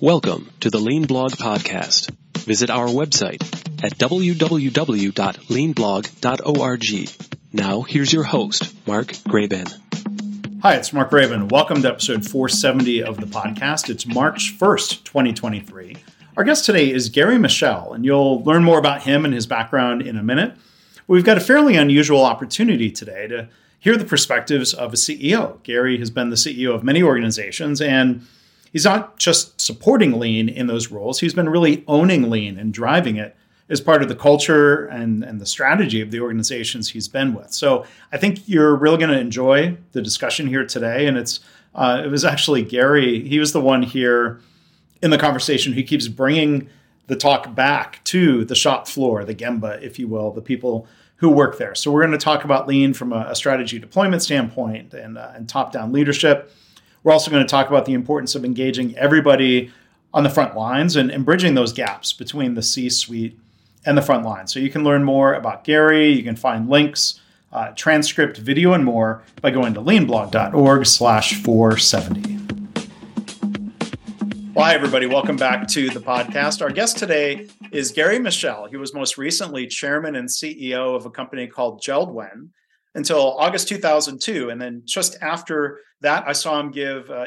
Welcome to the Lean Blog Podcast. Visit our website at www.leanblog.org. Now, here's your host, Mark Graban. Hi, it's Mark Graban. Welcome to episode 470 of the podcast. It's March 1st, 2023. Our guest today is Gary Michel, and you'll learn more about him and his background in a minute. We've got a fairly unusual opportunity today to hear the perspectives of a CEO. Gary has been the CEO of many organizations, and he's not just supporting lean in those roles, he's been really owning lean and driving it as part of the culture and, and the strategy of the organizations he's been with. So I think you're really going to enjoy the discussion here today. And it's uh, it was actually Gary, he was the one here in the conversation who keeps bringing the talk back to the shop floor, the Gemba, if you will, the people who work there. So we're going to talk about lean from a, a strategy deployment standpoint and, uh, and top down leadership. We're also going to talk about the importance of engaging everybody on the front lines and, and bridging those gaps between the C suite and the front line. So you can learn more about Gary. You can find links, uh, transcript, video, and more by going to leanblog.org slash 470. Well, hi, everybody. Welcome back to the podcast. Our guest today is Gary Michel. He was most recently chairman and CEO of a company called JELD-WEN until August 2002. And then just after that, I saw him give uh,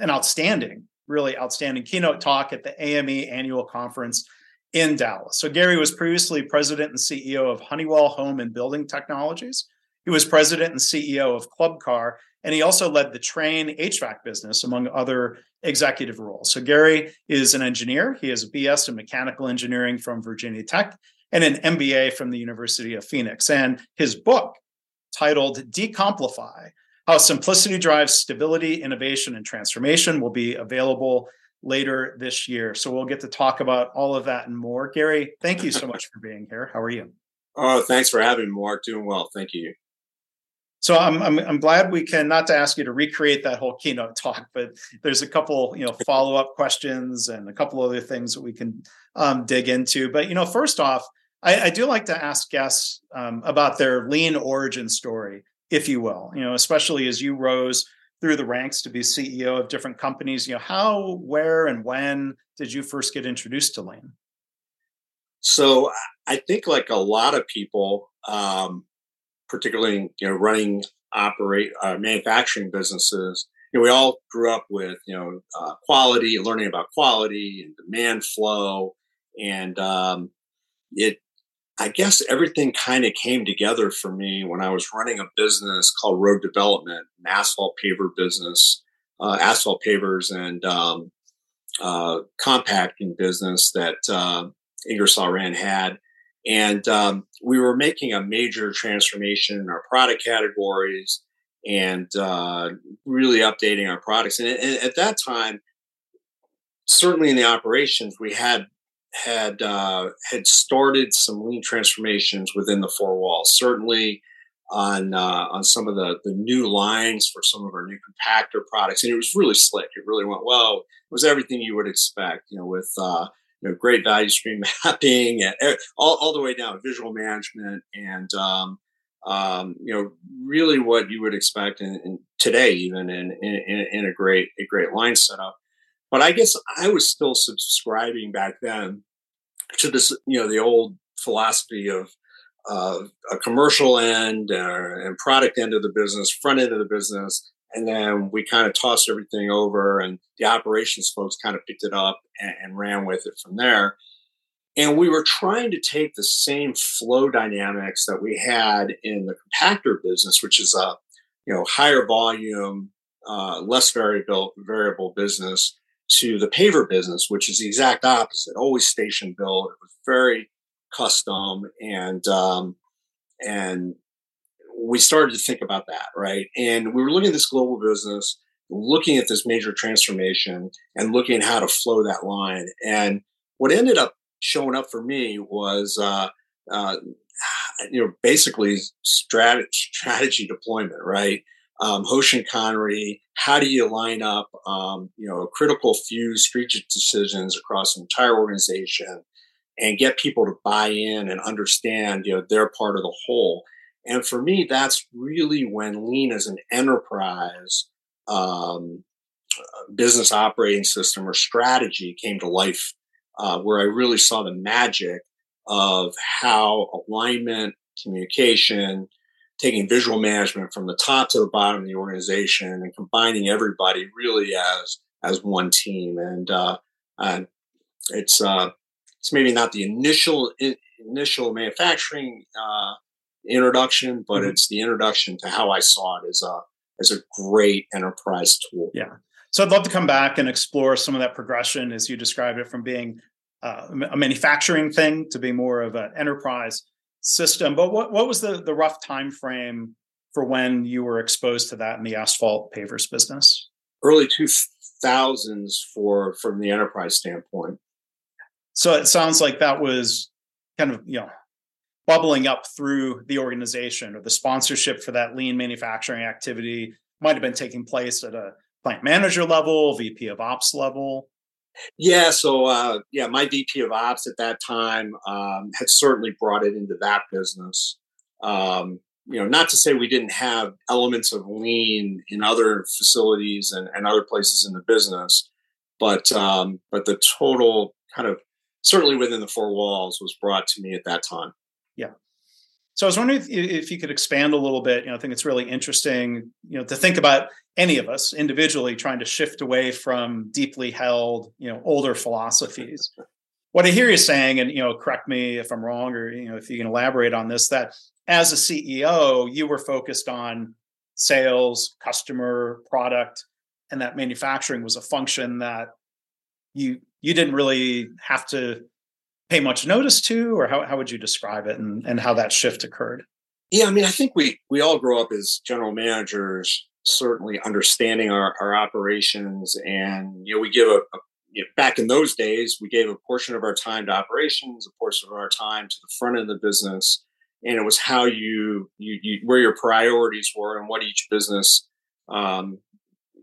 an outstanding, really outstanding keynote talk at the AME annual conference in Dallas. So Gary was previously president and CEO of Honeywell Home and Building Technologies. He was president and CEO of Club Car, and he also led the Trane HVAC business, among other executive roles. So Gary is an engineer. He has a BS in mechanical engineering from Virginia Tech and an MBA from the University of Phoenix. And his book, titled Decomplify How Simplicity Drives Stability, Innovation, and Transformation, will be available later this year. So we'll get to talk about all of that and more. Gary, thank you so much for being here. How are you? Oh, thanks for having me, Mark. Doing well. Thank you. So I'm, I'm, I'm glad we can not to ask you to recreate that whole keynote talk, but there's a couple you know follow up questions and a couple other things that we can um, dig into. But you know, first off, I, I do like to ask guests um, about their lean origin story, if you will. You know, especially as you rose through the ranks to be CEO of different companies. You know, how, where, and when did you first get introduced to lean? So I think, like a lot of people, um, particularly you know, running operate uh, manufacturing businesses, you know, we all grew up with you know uh, quality, learning about quality and demand flow, and um, it I guess everything kind of came together for me when I was running a business called Road Development, an asphalt paver business, uh, asphalt pavers and um, uh, compacting business that uh, Ingersoll Rand had. And um, we were making a major transformation in our product categories and uh, really updating our products. And, and at that time, certainly in the operations, we had had uh, had started some lean transformations within the four walls. Certainly on uh, on some of the the new lines for some of our new compactor products, and it was really slick. It really went well. It was everything you would expect, you know, with uh, you know great value stream mapping and all, all the way down to visual management and um, um, you know really what you would expect in, in today even in, in, in a great a great line setup. But I guess I was still subscribing back then to this, you know, the old philosophy of uh, a commercial end uh, and product end of the business, front end of the business. And then we kind of tossed everything over, and the operations folks kind of picked it up and, and ran with it from there. And we were trying to take the same flow dynamics that we had in the compactor business, which is a you know higher volume, uh, less variable variable business, to the paver business, which is the exact opposite, always station built. It was very custom and um, and we started to think about that, right? And we were looking at this global business, looking at this major transformation and looking at how to flow that line. And what ended up showing up for me was, uh, uh, you know, basically strategy, strategy deployment, right? Um, Hoshin Kanri, how do you line up, um, you know, a critical few strategic decisions across an entire organization and get people to buy in and understand, you know, they're part of the whole. And for me, that's really when lean as an enterprise um, business operating system or strategy came to life, uh, where I really saw the magic of how alignment, communication, taking visual management from the top to the bottom of the organization and combining everybody really as as one team. And uh, uh, it's uh, it's maybe not the initial in, initial manufacturing uh, introduction, but mm-hmm. it's the introduction to how I saw it as a as a great enterprise tool. Yeah. So I'd love to come back and explore some of that progression as you described it from being uh, a manufacturing thing to be more of an enterprise system. But what, what was the, the rough time frame for when you were exposed to that in the asphalt pavers business? Early 2000s for from the enterprise standpoint. So it sounds like that was kind of, you know, bubbling up through the organization or the sponsorship for that lean manufacturing activity might have been taking place at a plant manager level, VP of ops level. Yeah, so uh, yeah, my VP of ops at that time um, had certainly brought it into that business. Um, you know, not to say we didn't have elements of lean in other facilities and, and other places in the business, but um, but the total kind of certainly within the four walls was brought to me at that time. Yeah. So I was wondering if, if you could expand a little bit. You know, I think it's really interesting, you know, to think about any of us individually trying to shift away from deeply held, you know, older philosophies. What I hear you saying, and you know, correct me if I'm wrong, or you know, if you can elaborate on this, that as a CEO, you were focused on sales, customer, product, and that manufacturing was a function that you you didn't really have to pay much notice to, or how, how would you describe it and, and how that shift occurred? Yeah, I mean, I think we we all grow up as general managers, certainly understanding our, our operations, and you know, we give a, a you know, back in those days, we gave a portion of our time to operations, a portion of our time to the front end of the business, and it was how you you, you where your priorities were and what each business um,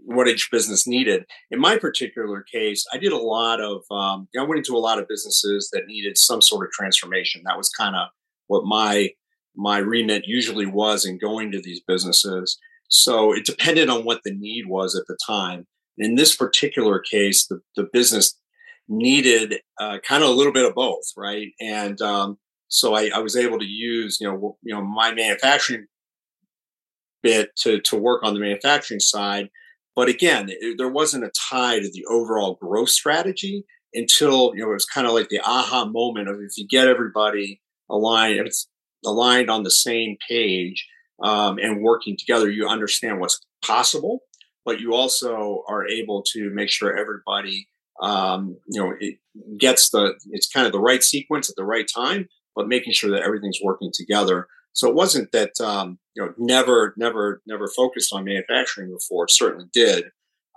what each business needed. In my particular case, I did a lot of, um, I went into a lot of businesses that needed some sort of transformation. That was kind of what my my remit usually was in going to these businesses. So it depended on what the need was at the time. In this particular case, the, the business needed uh, kind of a little bit of both, right? And um, so I, I was able to use, you know, you know, my manufacturing bit to to work on the manufacturing side but again, it, there wasn't a tie to the overall growth strategy until you know it was kind of like the aha moment of if you get everybody aligned, it's aligned on the same page um, and working together, you understand what's possible, but you also are able to make sure everybody um, you know it gets the it's kind of the right sequence at the right time, but making sure that everything's working together. So it wasn't that um, you know never, never, never focused on manufacturing before. certainly did,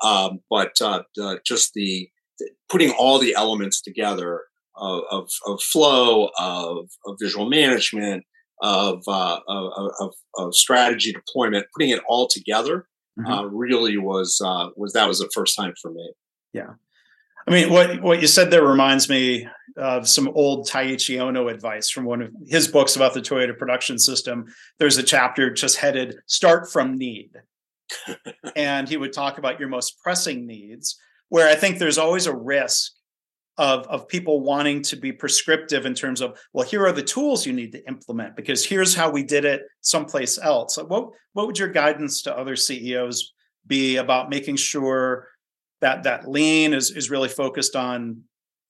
um, but uh, just the, the, putting all the elements together of, of, of flow, of, of, visual management, of, uh, of, of, of, strategy deployment, putting it all together mm-hmm. uh, really was uh, was that was the first time for me. Yeah, I mean, what what you said there reminds me of some old Taiichi Ohno advice from one of his books about the Toyota production system. There's a chapter just headed "Start from Need," and he would talk about your most pressing needs. Where I think there's always a risk of of people wanting to be prescriptive in terms of, well, here are the tools you need to implement because here's how we did it someplace else. What what would your guidance to other CEOs be about making sure that that lean is is really focused on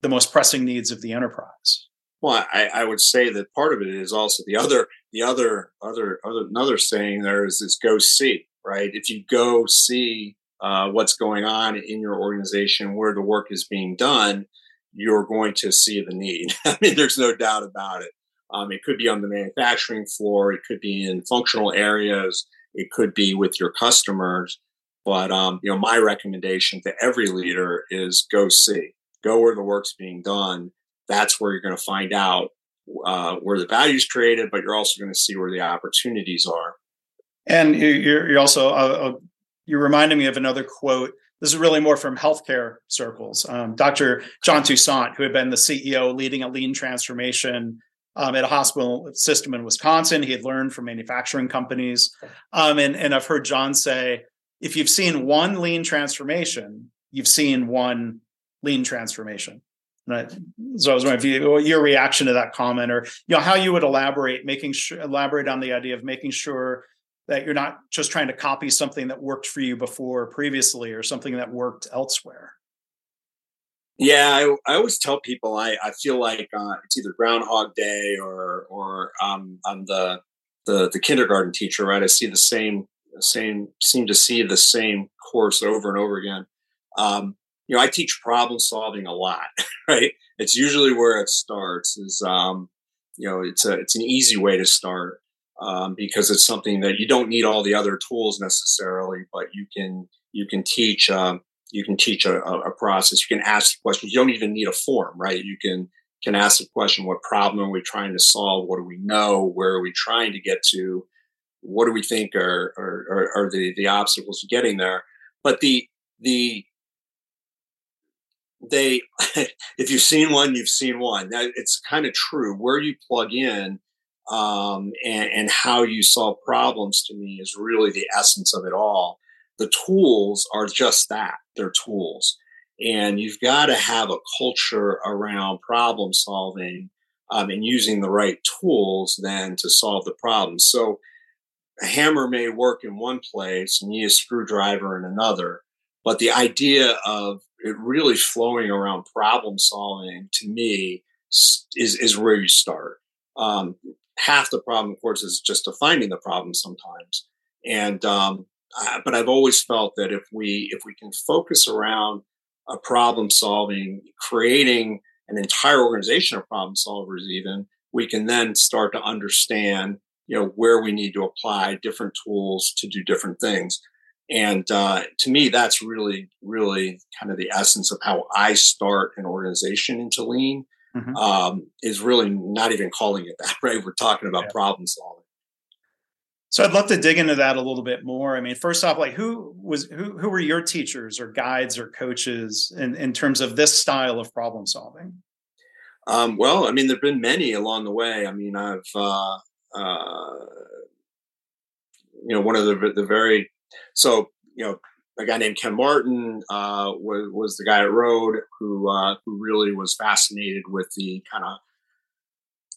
the most pressing needs of the enterprise. Well, I, I would say that part of it is also the other the other other other another saying there is is go see right. If you go see uh, what's going on in your organization, where the work is being done, you're going to see the need. I mean, there's no doubt about it. Um, it could be on the manufacturing floor, it could be in functional areas, it could be with your customers. But um, you know, my recommendation to every leader is go see, go where the work's being done. That's where you're going to find out uh, where the value is created, but you're also going to see where the opportunities are. And you're, you're also uh, uh, you're reminding me of another quote. This is really more from healthcare circles. Um, Dr. John Toussaint, who had been the CEO leading a lean transformation um, at a hospital system in Wisconsin, he had learned from manufacturing companies, um, and and I've heard John say if you've seen one lean transformation, you've seen one lean transformation. Right. So I was wondering if you, your reaction to that comment, or you know how you would elaborate, making sure elaborate on the idea of making sure that you're not just trying to copy something that worked for you before previously, or something that worked elsewhere. Yeah, I, I always tell people I, I feel like uh, it's either Groundhog Day or or um, I'm the, the the kindergarten teacher, right? I see the same same seem to see the same course over and over again. Um, you know, I teach problem solving a lot, right? It's usually where it starts. Is um, you know, it's a it's an easy way to start um, because it's something that you don't need all the other tools necessarily, but you can you can teach um, you can teach a, a, process. You can ask questions. You don't even need a form, right? You can can ask the question: What problem are we trying to solve? What do we know? Where are we trying to get to? What do we think are are, are, the the obstacles to getting there? But the the they if you've seen one you've seen one. It's kind of true. Where you plug in um, and, and how you solve problems to me is really the essence of it all. The tools are just that. They're tools. And you've got to have a culture around problem solving um, and using the right tools then to solve the problem. So a hammer may work in one place and you need a screwdriver in another but the idea of it really flowing around problem solving to me is is where you start. Um, half the problem of course is just defining the problem sometimes. And um, uh, but I've always felt that if we if we can focus around a problem solving, creating an entire organization of problem solvers, even we can then start to understand you know where we need to apply different tools to do different things. And uh, to me, that's really, really kind of the essence of how I start an organization into lean. Mm-hmm. Um, is really not even calling it that, right? We're talking about yeah. problem solving. So I'd love to dig into that a little bit more. I mean, first off, like who was who who were your teachers or guides or coaches in, in terms of this style of problem solving? Um, well, I mean, there've been many along the way. I mean, I've uh, uh, you know one of the the very so you know a guy named Ken Martin uh, was was the guy at Road who uh, who really was fascinated with the kind of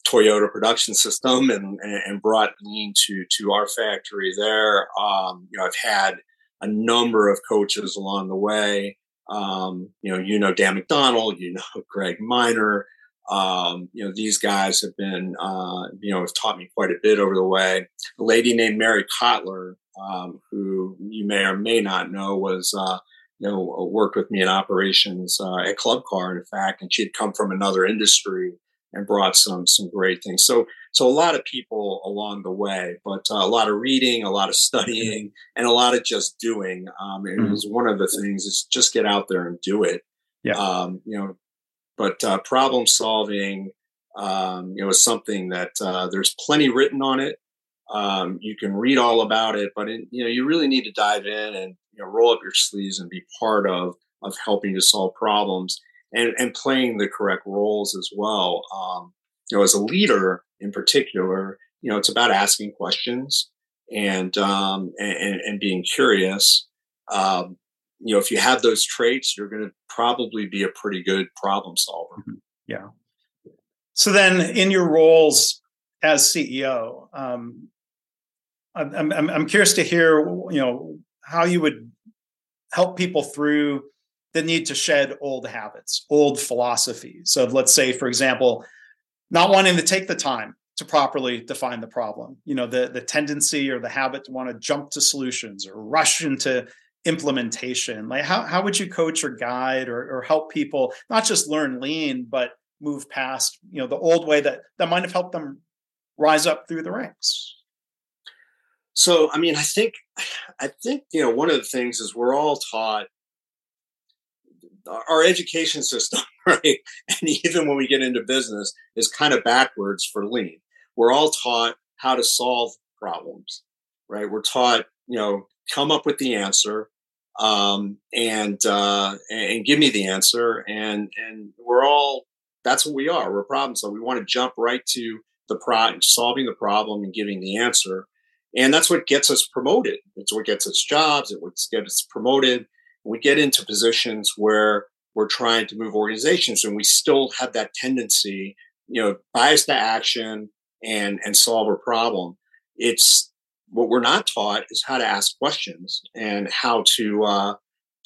Toyota production system and, and brought lean to to our factory there. Um, you know, I've had a number of coaches along the way. Um, you know, you know Dan McDonald, you know Greg Miner. Um, you know, these guys have been, uh, you know, have taught me quite a bit over the way. A lady named Mary Kotler, um, who you may or may not know, was, uh, you know, worked with me in operations uh, at Club Car, in fact, and she had come from another industry and brought some some great things. So so a lot of people along the way, but uh, a lot of reading, a lot of studying, and a lot of just doing. Um, it mm-hmm. was one of the things is just get out there and do it. Yeah. Um, you know, but uh, problem solving, um, you know, is something that uh, there's plenty written on it. Um, you can read all about it, but it, you know, you really need to dive in and you know roll up your sleeves and be part of of helping to solve problems and, and playing the correct roles as well. Um, you know, as a leader in particular, you know, it's about asking questions and, um, and, and being curious. Um, you know, if you have those traits, you're going to probably be a pretty good problem solver. Mm-hmm. Yeah. So then, in your roles as CEO, um, I'm, I'm, I'm curious to hear, you know, how you would help people through the need to shed old habits, old philosophies of, let's say, for example, not wanting to take the time to properly define the problem. You know, the the tendency or the habit to want to jump to solutions or rush into implementation. Like how how would you coach or guide or, or help people not just learn lean, but move past, you know, the old way that that might have helped them rise up through the ranks? So, I mean, I think, I think, you know, one of the things is we're all taught our education system, right? And even when we get into business, is kind of backwards for lean. We're all taught how to solve problems, right? We're taught, you know, come up with the answer, um, and uh, and give me the answer, and and we're all that's what we are. We're problem solvers. We want to jump right to the pro solving the problem and giving the answer. And that's what gets us promoted. It's what gets us jobs. It what gets us promoted. We get into positions where we're trying to move organizations and we still have that tendency, you know, bias to action and, and solve a problem. It's what we're not taught is how to ask questions and how to, uh,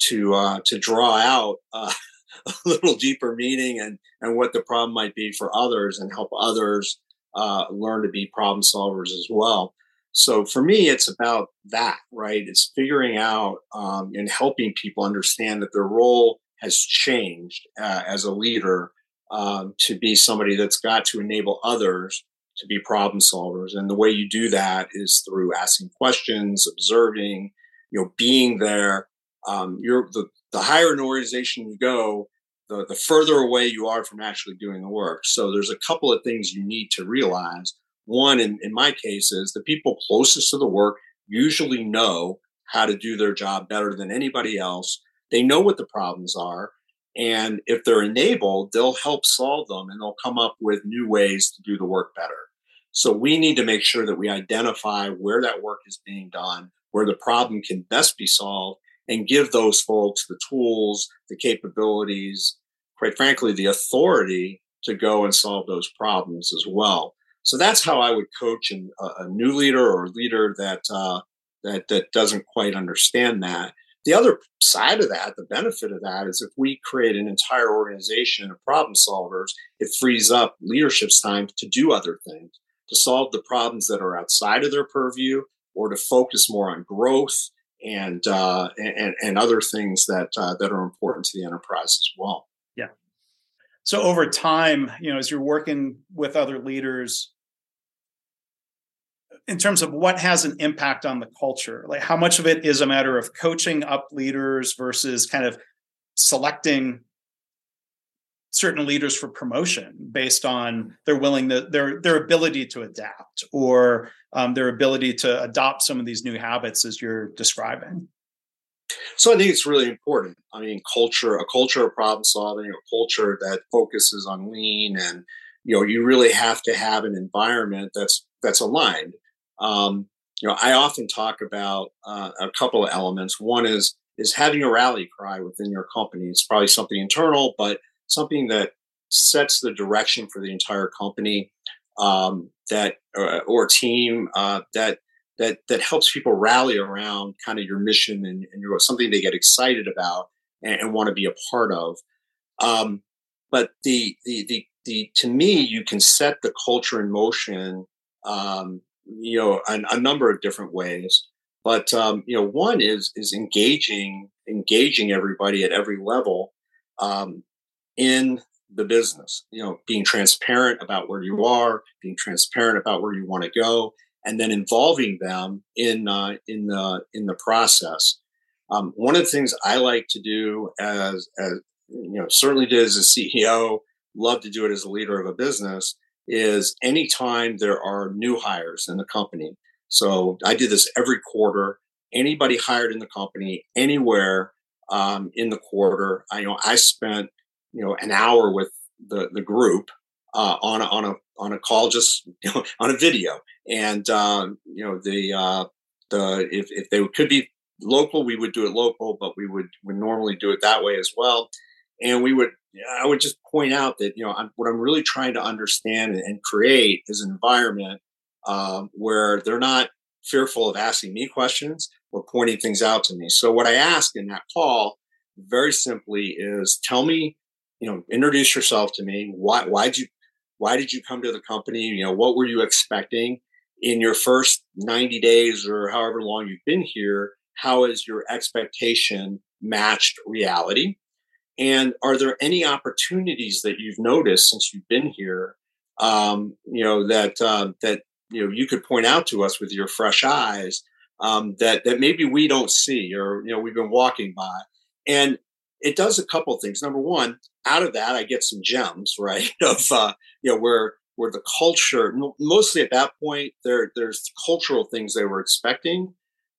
to, uh, to draw out, uh, a little deeper meaning and, and what the problem might be for others and help others, uh, learn to be problem solvers as well. So for me, it's about that, right? It's figuring out um, and helping people understand that their role has changed uh, as a leader um, to be somebody that's got to enable others to be problem solvers. And the way you do that is through asking questions, observing, you know, being there. Um, you're the, the higher an organization you go, the, the further away you are from actually doing the work. So there's a couple of things you need to realize. One, in, in my case, is the people closest to the work usually know how to do their job better than anybody else. They know what the problems are. And if they're enabled, they'll help solve them and they'll come up with new ways to do the work better. So we need to make sure that we identify where that work is being done, where the problem can best be solved, and give those folks the tools, the capabilities, quite frankly, the authority to go and solve those problems as well. So that's how I would coach an, a, a new leader or a leader that uh, that that doesn't quite understand that. The other side of that, the benefit of that, is if we create an entire organization of problem solvers, it frees up leadership's time to do other things, to solve the problems that are outside of their purview, or to focus more on growth and uh, and, and other things that uh, that are important to the enterprise as well. Yeah. So over time, you know, as you're working with other leaders, in terms of what has an impact on the culture like how much of it is a matter of coaching up leaders versus kind of selecting certain leaders for promotion based on their willingness their their ability to adapt or um, their ability to adopt some of these new habits as you're describing so i think it's really important i mean culture a culture of problem solving a culture that focuses on lean and you know you really have to have an environment that's that's aligned um, you know, I often talk about uh, a couple of elements. One is is having a rally cry within your company. It's probably something internal, but something that sets the direction for the entire company um, that uh, or team uh, that that that helps people rally around kind of your mission and, and your something they get excited about and, and want to be a part of. Um, but the, the the the to me, you can set the culture in motion um, you know, a, a number of different ways. But um, you know, one is is engaging engaging everybody at every level um, in the business. You know, being transparent about where you are, being transparent about where you want to go, and then involving them in uh, in the in the process. Um, one of the things I like to do as as you know certainly did as a CEO, love to do it as a leader of a business, is anytime there are new hires in the company. So I did this every quarter. Anybody hired in the company anywhere um, in the quarter, I you know I spent you know an hour with the the group uh, on a, on a on a call, just you know, on a video, and um, you know the uh, the if if they could be local, we would do it local, but we would would normally do it that way as well and we would I would just point out that you know I'm, what I'm really trying to understand and create is an environment um, where they're not fearful of asking me questions or pointing things out to me. So what I ask in that call, very simply, is tell me, you know, introduce yourself to me. Why why did you why did you come to the company? You know, what were you expecting in your first 90 days or however long you've been here? How has your expectation matched reality? And are there any opportunities that you've noticed since you've been here, um, you know, that uh, that you know you could point out to us with your fresh eyes um, that that maybe we don't see, or you know, we've been walking by, and it does a couple things. Number one, out of that, I get some gems, right? Of uh, you know where where the culture, mostly at that point, there there's cultural things they were expecting,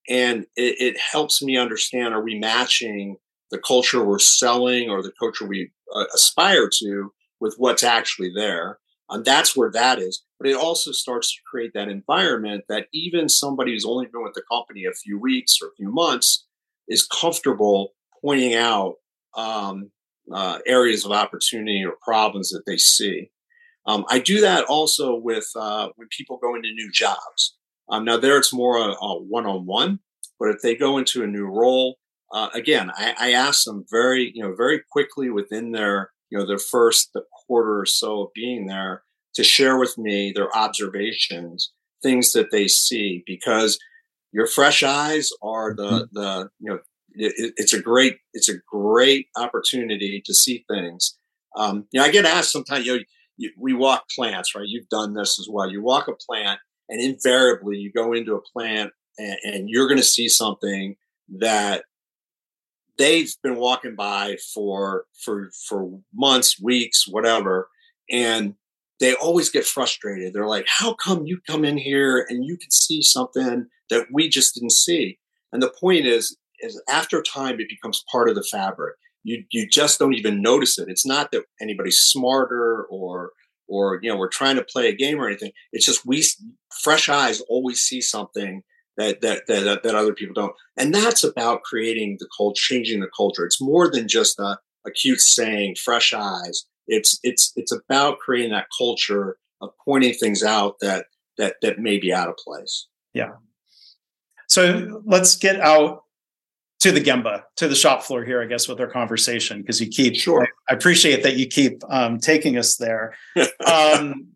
and it, it helps me understand: are we matching the culture we're selling or the culture we uh, aspire to with what's actually there. And that's where that is. But it also starts to create that environment that even somebody who's only been with the company a few weeks or a few months is comfortable pointing out um, uh, areas of opportunity or problems that they see. Um, I do that also with uh, when people go into new jobs. Um, now there it's more a, a, one-on-one, but if they go into a new role, uh, again, I, I, ask them very, you know, very quickly within their, you know, their first the quarter or so of being there to share with me their observations, things that they see, because your fresh eyes are the mm-hmm. the you know it, it's a great it's a great opportunity to see things. Um, you know, I get asked sometimes. You know, you, we walk plants, right? You've done this as well. You walk a plant, and invariably, you go into a plant, and, and you're going to see something that they've been walking by for for for months, weeks, whatever, and they always get frustrated. They're like, "How come you come in here and you can see something that we just didn't see?" And the point is, is after time, it becomes part of the fabric. You you just don't even notice it. It's not that anybody's smarter or or you know we're trying to play a game or anything. It's just we fresh eyes always see something that that that, that other people don't, and that's about creating the culture, changing the culture. It's more than just a, a cute saying, "Fresh eyes." It's it's it's about creating that culture of pointing things out that that that may be out of place. Yeah. So let's get out to the Gemba, to the shop floor here, I guess, with our conversation, because you keep. Sure. I, appreciate that you keep um, taking us there. um,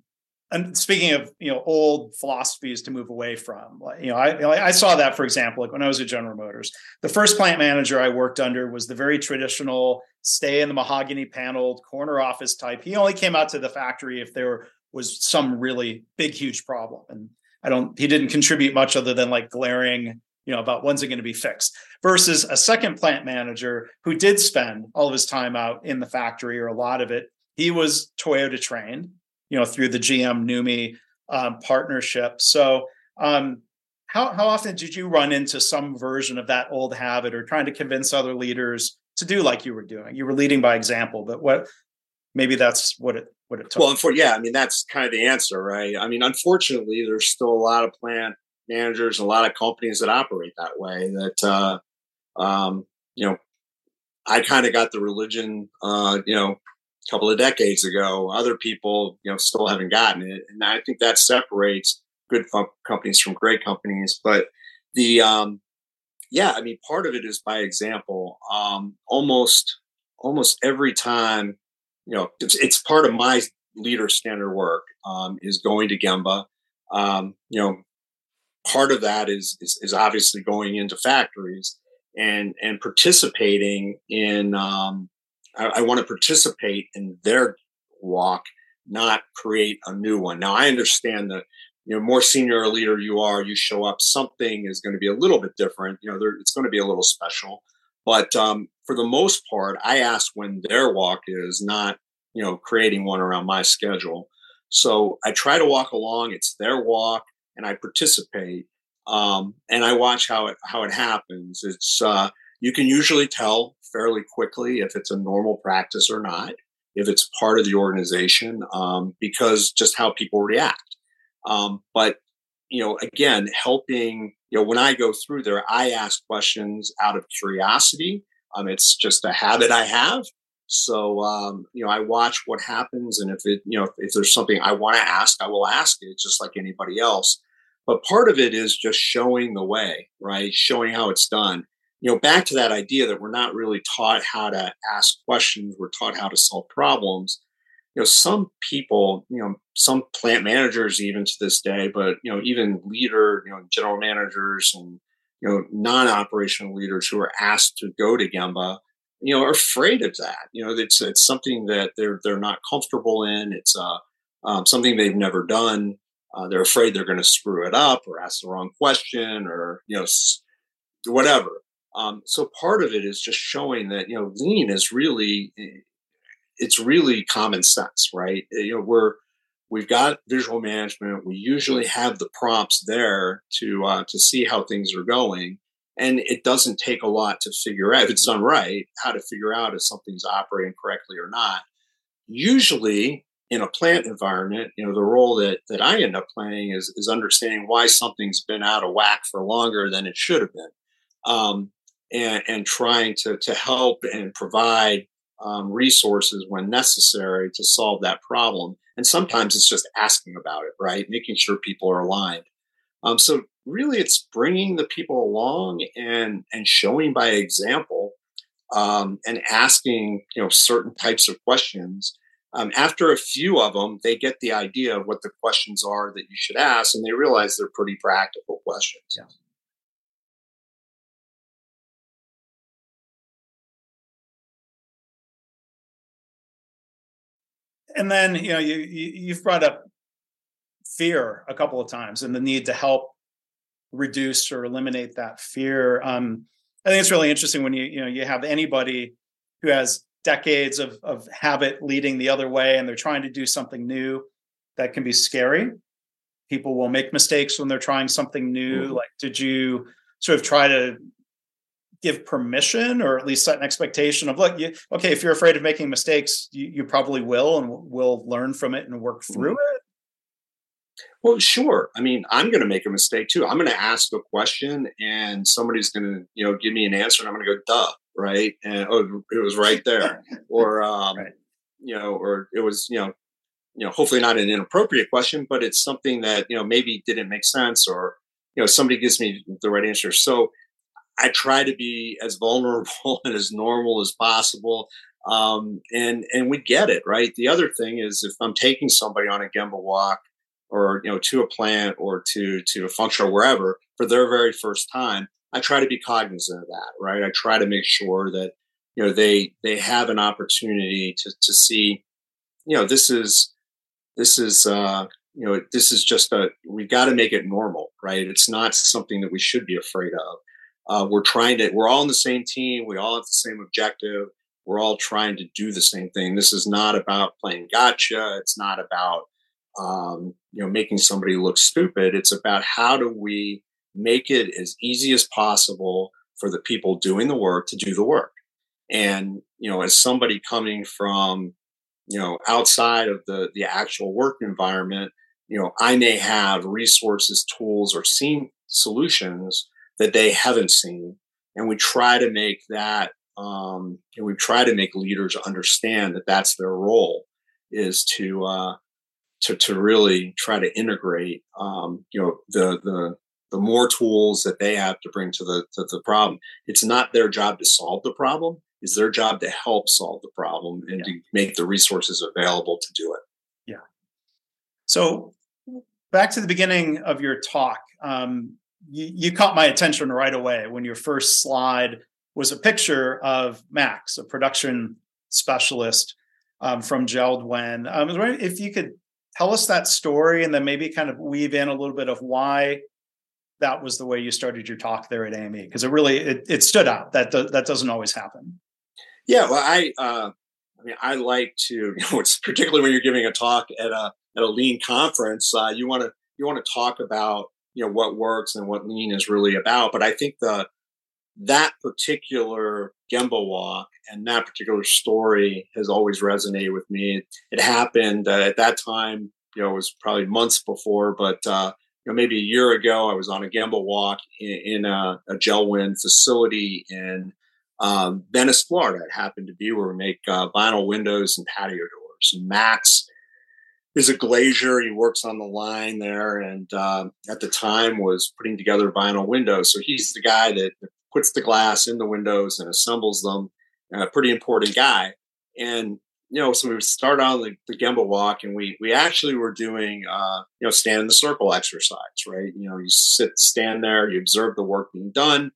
and speaking of you know old philosophies to move away from, you know, I I saw that for example, like when I was at General Motors, the first plant manager I worked under was the very traditional stay in the mahogany paneled corner office type. He only came out to the factory if there was some really big huge problem, and I don't. He didn't contribute much other than like glaring you know about when's it going to be fixed versus a second plant manager who did spend all of his time out in the factory or a lot of it. He was toyota trained you know through the gm NUMMI um, partnership. So um, how, how often did you run into some version of that old habit or trying to convince other leaders to do like you were doing? You were leading by example but what maybe that's what it what it took. Well for, yeah i mean that's kind of the answer right? I mean unfortunately there's still a lot of plant managers, a lot of companies that operate that way. That uh, um, you know, I kind of got the religion, uh, you know, a couple of decades ago. Other people, you know, still haven't gotten it, and I think that separates good companies from great companies. But the um, yeah, I mean, part of it is by example. Um, almost, almost every time, you know, it's, it's part of my leader standard work um, is going to Gemba. Um, you know, part of that is, is, is obviously going into factories and and participating in. Um, I, I want to participate in their walk, not create a new one. Now I understand that you know more senior a leader you are, you show up, something is going to be a little bit different. You know, it's going to be a little special. But um, for the most part, I ask when their walk is, not you know creating one around my schedule. So I try to walk along. It's their walk and I participate um, and I watch how it how it happens. It's uh, you can usually tell fairly quickly if it's a normal practice or not, if it's part of the organization, um, because just how people react. Um, but you know, again, helping you know when I go through there, I ask questions out of curiosity. Um, it's just a habit I have. So um, you know, I watch what happens, and if it you know if there's something I want to ask, I will ask it, just like anybody else. But part of it is just showing the way, right? Showing how it's done. You know, back to that idea that we're not really taught how to ask questions, we're taught how to solve problems. You know, some people, you know, some plant managers even to this day, but you know, even leader, you know, general managers and you know, non-operational leaders who are asked to go to Gemba, you know, are afraid of that. You know, it's it's something that they're they're not comfortable in. It's uh, um, something they've never done. Uh, they're afraid they're going to screw it up or ask the wrong question or you know whatever. Um, so part of it is just showing that you know lean is really eh, it's really common sense, right? Eh, you know we're we've got visual management. We usually have the prompts there to uh, to see how things are going, and it doesn't take a lot to figure out if it's done right how to figure out if something's operating correctly or not. Usually, in a plant environment, you know, the role that that I end up playing is is understanding why something's been out of whack for longer than it should have been, um, and and trying to to help and provide um, resources when necessary to solve that problem. And sometimes it's just asking about it, right? Making sure people are aligned. Um, so really, it's bringing the people along and and showing by example um, and asking you know certain types of questions um, after a few of them, they get the idea of what the questions are that you should ask, and they realize they're pretty practical questions. Yeah. And then you know you, you have brought up fear a couple of times and the need to help reduce or eliminate that fear. Um, I think it's really interesting when you you know you have anybody who has decades of, of habit leading the other way and they're trying to do something new that can be scary people will make mistakes when they're trying something new mm-hmm. like did you sort of try to give permission or at least set an expectation of look you, okay if you're afraid of making mistakes you, you probably will and will learn from it and work through mm-hmm. it well, sure. I mean, I'm going to make a mistake too. I'm going to ask a question, and somebody's going to, you know, give me an answer, and I'm going to go, "Duh," right? And oh, it was right there, or um, right. you know, or it was, you know, you know, hopefully not an inappropriate question, but it's something that you know maybe didn't make sense, or you know, somebody gives me the right answer. So I try to be as vulnerable and as normal as possible. Um, and and we get it right. The other thing is if I'm taking somebody on a Gemba walk or you know to a plant or to to a function or wherever for their very first time i try to be cognizant of that right? I try to make sure that you know they they have an opportunity to to see you know this is this is uh you know this is just a we got to make it normal right? It's not something that we should be afraid of. Uh, we're trying to we're all on the same team we all have the same objective we're all trying to do the same thing. This is not about playing gotcha it's not about um, you know, making somebody look stupid. It's about how do we make it as easy as possible for the people doing the work to do the work. And, you know, as somebody coming from, you know, outside of the, the actual work environment, you know, I may have resources, tools, or seen solutions that they haven't seen. And we try to make that, um, and we try to make leaders understand that that's their role is to, uh, to, to really try to integrate, um, you know, the, the, the more tools that they have to bring to the, to the problem. It's not their job to solve the problem. It's their job to help solve the problem and yeah. to make the resources available to do it. Yeah. So back to the beginning of your talk, um, you, you caught my attention right away when your first slide was a picture of Max, a production specialist um, from JELD-WEN. Um, if you could tell us that story and then maybe kind of weave in a little bit of why that was the way you started your talk there at AME because it really it, it stood out that do, that doesn't always happen. Yeah, well, I uh, I mean, I like to you know, it's particularly when you're giving a talk at a at a lean conference, uh, you want to you want to talk about you know what works and what lean is really about. But I think the that particular Gemba walk and that particular story has always resonated with me. It, happened uh, at that time, you know, it was probably months before, but uh, you know, maybe a year ago, I was on a Gemba walk in, in a, a JELD-WEN facility in um, Venice, Florida. It happened to be where we make uh, vinyl windows and patio doors. And Max is a glazier. He works on the line there, and uh, at the time was putting together vinyl windows. So he's the guy that puts the glass in the windows and assembles them. A pretty important guy. And you know, so we start on the, the Gemba walk, and we we actually were doing uh, you know stand in the circle exercise, right? You know, you sit, stand there, you observe the work being done,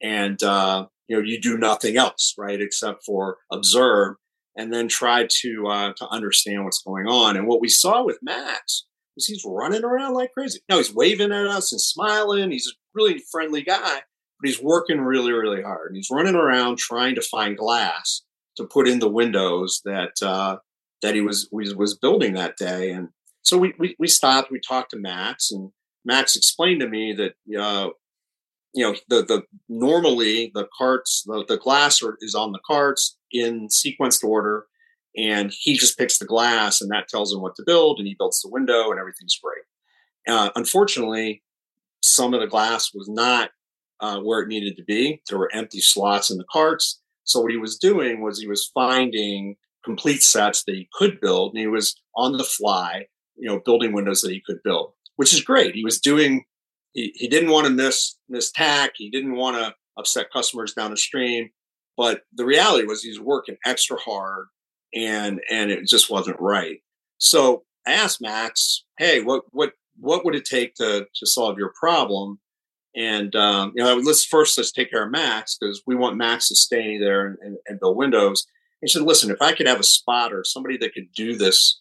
and uh, you know you do nothing else, right, except for observe and then try to uh, to understand what's going on. And what we saw with Max was he's running around like crazy. Now he's waving at us and smiling. He's a really friendly guy, but he's working really, really hard. And he's running around trying to find glass to put in the windows that uh, that he was, was building that day. And so we, we, we stopped. We talked to Max, and Max explained to me that uh, you know the the normally the carts the, the glass are, is on the carts in sequenced order, and he just picks the glass and that tells him what to build and he builds the window and everything's great uh, unfortunately some of the glass was not uh, where it needed to be. There were empty slots in the carts. So what he was doing was he was finding complete sets that he could build and he was on the fly you know building windows that he could build which is great. He was doing he, he didn't want to miss miss takt. He didn't want to upset customers down the stream. But the reality was he's working extra hard and and it just wasn't right. So I asked Max, "Hey, what what what would it take to to solve your problem?" And um, you know, let's first let's take care of Max because we want Max to stay there and, and, and build windows. He said, "Listen, if I could have a spotter, somebody that could do this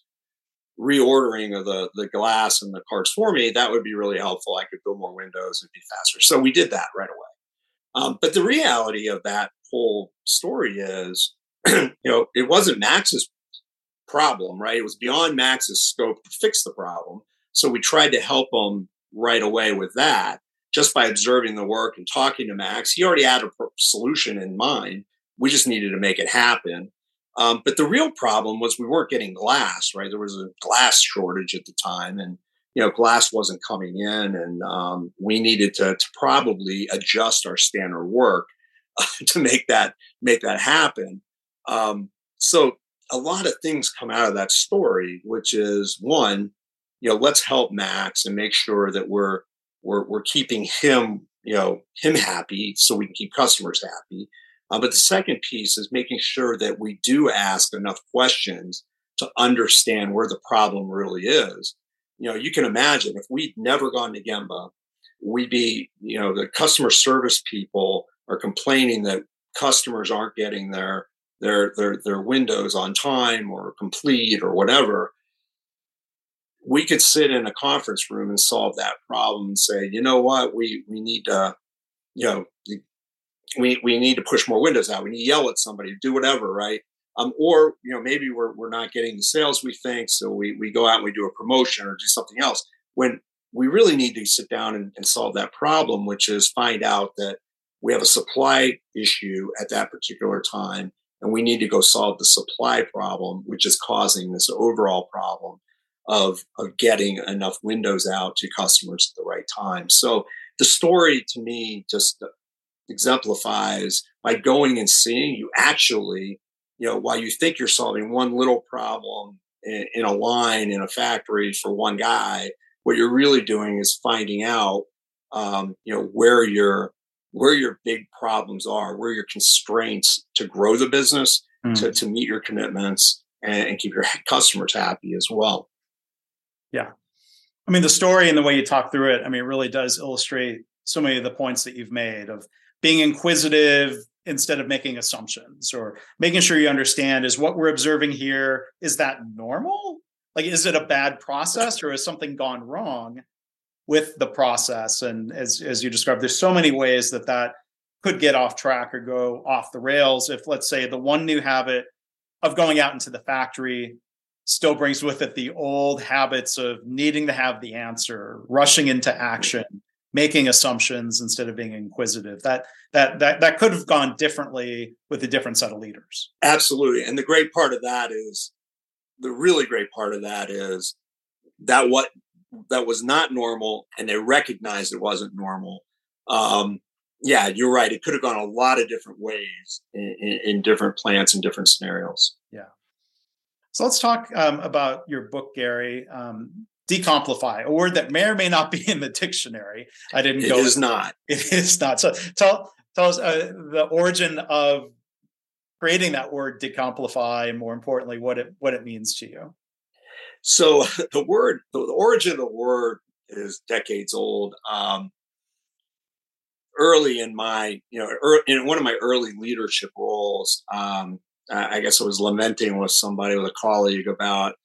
reordering of the the glass and the cards for me, that would be really helpful. I could build more windows and be faster." So we did that right away. Um, but the reality of that whole story is you know, it wasn't Max's problem, right? It was beyond Max's scope to fix the problem. So we tried to help him right away with that just by observing the work and talking to Max. He already had a solution in mind. We just needed to make it happen. Um, but the real problem was we weren't getting glass, right? There was a glass shortage at the time, and you know, glass wasn't coming in, and um, we needed to, to probably adjust our standard work uh, to make that make that happen. Um, so a lot of things come out of that story, which is one, you know, let's help Max and make sure that we're we're we're keeping him, you know, him happy so we can keep customers happy. Uh, but the second piece is making sure that we do ask enough questions to understand where the problem really is. You know, you can imagine if we'd never gone to Gemba, we'd be, you know, the customer service people are complaining that customers aren't getting their their their their windows on time or complete or whatever we could sit in a conference room and solve that problem and say you know what? We we need to you know we we need to push more windows out. We need to yell at somebody do whatever right? Um, or you know maybe we're, we're not getting the sales we think so we, we go out and we do a promotion or do something else when we really need to sit down and, and solve that problem which is find out that we have a supply issue at that particular time and we need to go solve the supply problem, which is causing this overall problem of, of getting enough windows out to customers at the right time. So the story to me just exemplifies by going and seeing you actually, you know, while you think you're solving one little problem in, in a line in a factory for one guy, what you're really doing is finding out, um, you know, where your where your big problems are, where your constraints to grow the business, mm. to, to meet your commitments, and, and keep your customers happy as well. Yeah. I mean, the story and the way you talk through it, I mean, it really does illustrate so many of the points that you've made of being inquisitive instead of making assumptions or making sure you understand is what we're observing here, is that normal? Like, is it a bad process or has something gone wrong? with the process. And as, as you described, there's so many ways that that could get off track or go off the rails. If, let's say, the one new habit of going out into the factory still brings with it the old habits of needing to have the answer, rushing into action, making assumptions instead of being inquisitive. That that that that could have gone differently with a different set of leaders. Absolutely. And the great part of that is the really great part of that is that what that was not normal and they recognized it wasn't normal. Um, yeah, you're right. It could have gone a lot of different ways in, in, in different plants and different scenarios. So let's talk um, about your book, Gary. Um, Decomplify, a word that may or may not be in the dictionary. I didn't it go. It is not. It is not. So tell tell us uh, the origin of creating that word decomplify, and more importantly, what it what it means to you. So the word, the origin of the word is decades old. Um, early in my, you know, er, in one of my early leadership roles, um, I guess I was lamenting with somebody, with a colleague about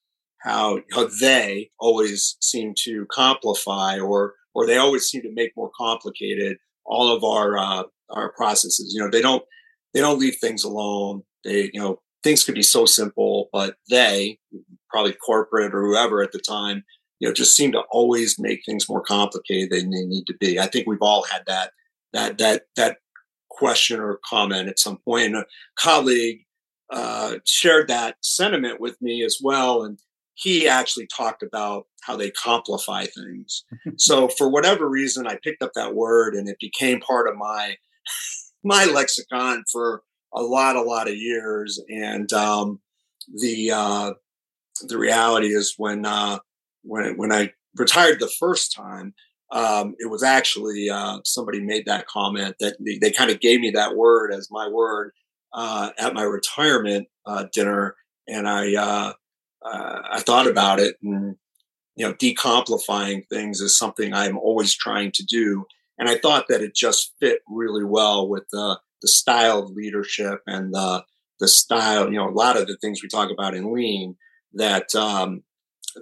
how, how they always seem to complify or, or they always seem to make more complicated all of our, uh, our processes. You know, they don't, they don't leave things alone. They, you know, things could be so simple, but they, probably corporate or whoever at the time, you know, just seem to always make things more complicated than they need to be. I think we've all had that that that that question or comment at some point. And a colleague uh, shared that sentiment with me as well. And he actually talked about how they complify things. so for whatever reason, I picked up that word and it became part of my my lexicon for a lot, a lot of years. And um, the uh, the reality is when uh, when when I retired the first time, um, it was actually uh, somebody made that comment that they, they kind of gave me that word as my word uh, at my retirement uh, dinner, and I uh, uh, I thought about it, and you know, decomplifying things is something I'm always trying to do, and I thought that it just fit really well with the the style of leadership and the the style. You know, a lot of the things we talk about in lean that um,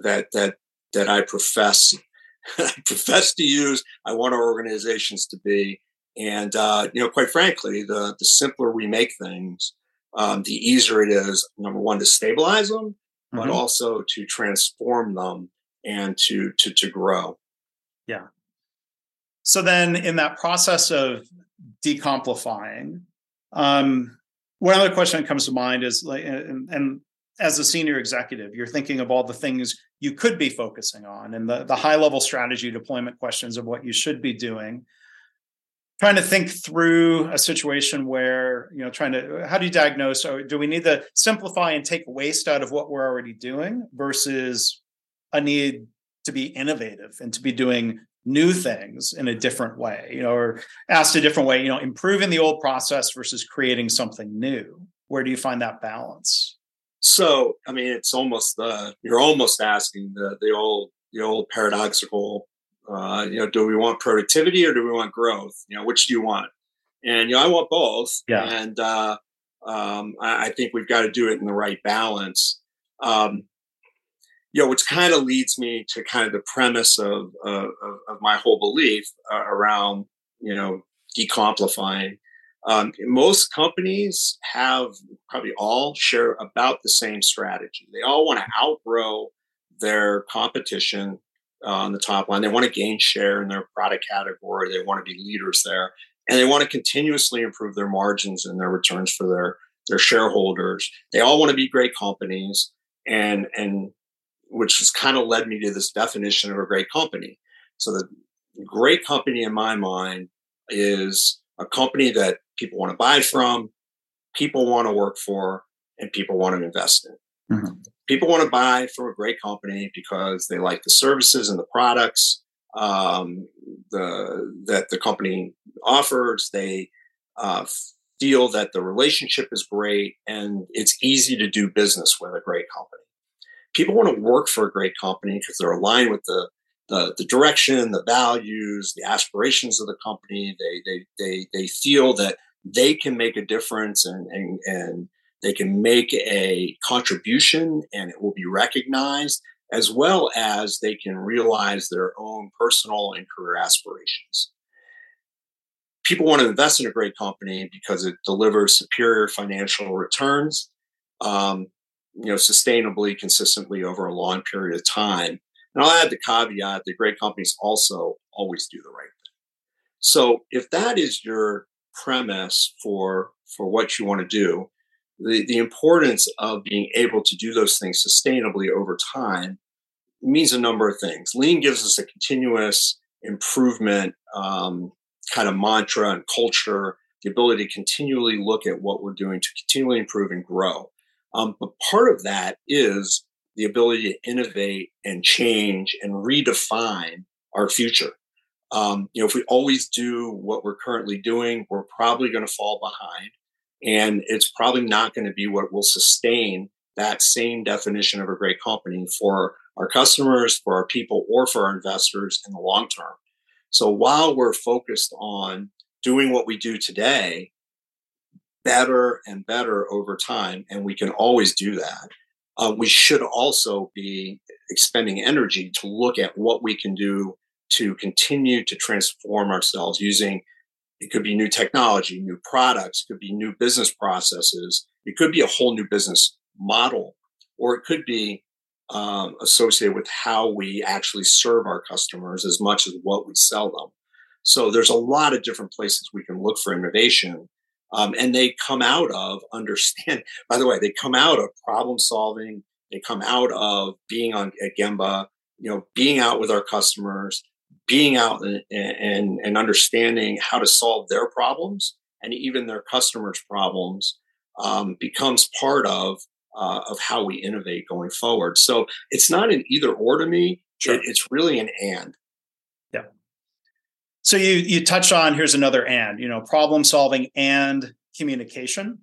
that that that I profess I profess to use. I want our organizations to be, and uh, you know, quite frankly, the the simpler we make things, um, the easier it is. Number one, to stabilize them, mm-hmm. but also to transform them and to to to grow. Yeah. So then, in that process of decomplifying, um, one other question that comes to mind is like, and, and as a senior executive, you're thinking of all the things you could be focusing on and the, the high level strategy deployment questions of what you should be doing. Trying to think through a situation where, you know, trying to, how do you diagnose? Or do we need to simplify and take waste out of what we're already doing versus a need to be innovative and to be doing new things in a different way, you know, or asked a different way, you know, improving the old process versus creating something new? Where do you find that balance? So, I mean, it's almost the you're almost asking the the old the old paradoxical, uh, you know, do we want productivity or do we want growth? You know, which do you want? And you know, I want both. Yeah. And uh, um, I, I, think we've got to do it in the right balance. Um, you know, which kind of leads me to kind of the premise of of, of my whole belief uh, around you know decomplifying um, most companies have probably all share about the same strategy. They all want to outgrow their competition uh, on the top line. They want to gain share in their product category. They want to be leaders there, and they want to continuously improve their margins and their returns for their their shareholders. They all want to be great companies, and and which has kind of led me to this definition of a great company. So the great company in my mind is a company that people want to buy from, people want to work for, and people want to invest in. Mm-hmm. People want to buy from a great company because they like the services and the products um, the, that the company offers. They uh, feel that the relationship is great and it's easy to do business with a great company. People want to work for a great company because they're aligned with the the, the direction, the values, the aspirations of the company. They, they, they, they feel that they can make a difference and, and, and they can make a contribution and it will be recognized as well as they can realize their own personal and career aspirations. People want to invest in a great company because it delivers superior financial returns, um, you know, sustainably, consistently over a long period of time. And I'll add the caveat that great companies also always do the right thing. So if that is your premise for for what you want to do, the, the importance of being able to do those things sustainably over time means a number of things. Lean gives us a continuous improvement um, kind of mantra and culture, the ability to continually look at what we're doing to continually improve and grow. Um, but part of that is the ability to innovate and change and redefine our future. Um, you know, if we always do what we're currently doing, we're probably going to fall behind. And it's probably not going to be what will sustain that same definition of a great company for our customers, for our people, or for our investors in the long term. So while we're focused on doing what we do today better and better over time, and we can always do that, uh, we should also be expending energy to look at what we can do to continue to transform ourselves using it could be new technology, new products, It could be new business processes, it could be a whole new business model, or it could be um, associated with how we actually serve our customers as much as what we sell them. So there's a lot of different places we can look for innovation. Um, and they come out of understand. By the way, they come out of problem solving. They come out of being on at Gemba, you know, being out with our customers, being out and, and, and understanding how to solve their problems and even their customers' problems um, becomes part of uh, of how we innovate going forward. So it's not an either or to me. Sure. It, it's really an and. Yeah. So you you touched on here's another and you know problem solving and communication.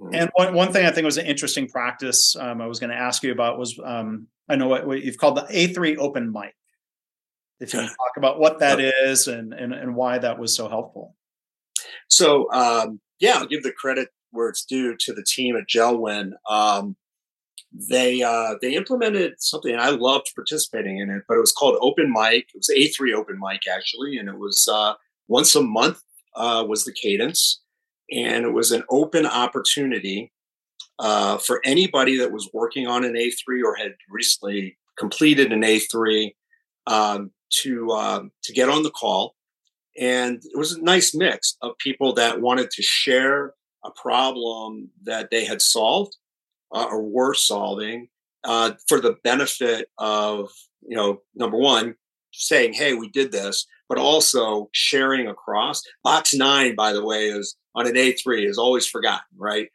Mm-hmm. And one, one thing I think was an interesting practice um, I was going to ask you about was um, I know what, what, you've called the A3 open mic. If you can talk about what that is and, and, and why that was so helpful. So um, yeah, I'll give the credit where it's due to the team at JELD-WEN. Um, they uh, they implemented something, and I loved participating in it. But it was called Open Mic. It was A three Open Mic actually, and it was uh, once a month uh, was the cadence, and it was an open opportunity uh, for anybody that was working on an A three or had recently completed an A three um, to um, to get on the call. And it was a nice mix of people that wanted to share a problem that they had solved uh, or were solving uh, for the benefit of, you know, number one, saying, hey, we did this, but also sharing across. Box nine, by the way, is on an A3 is always forgotten, right?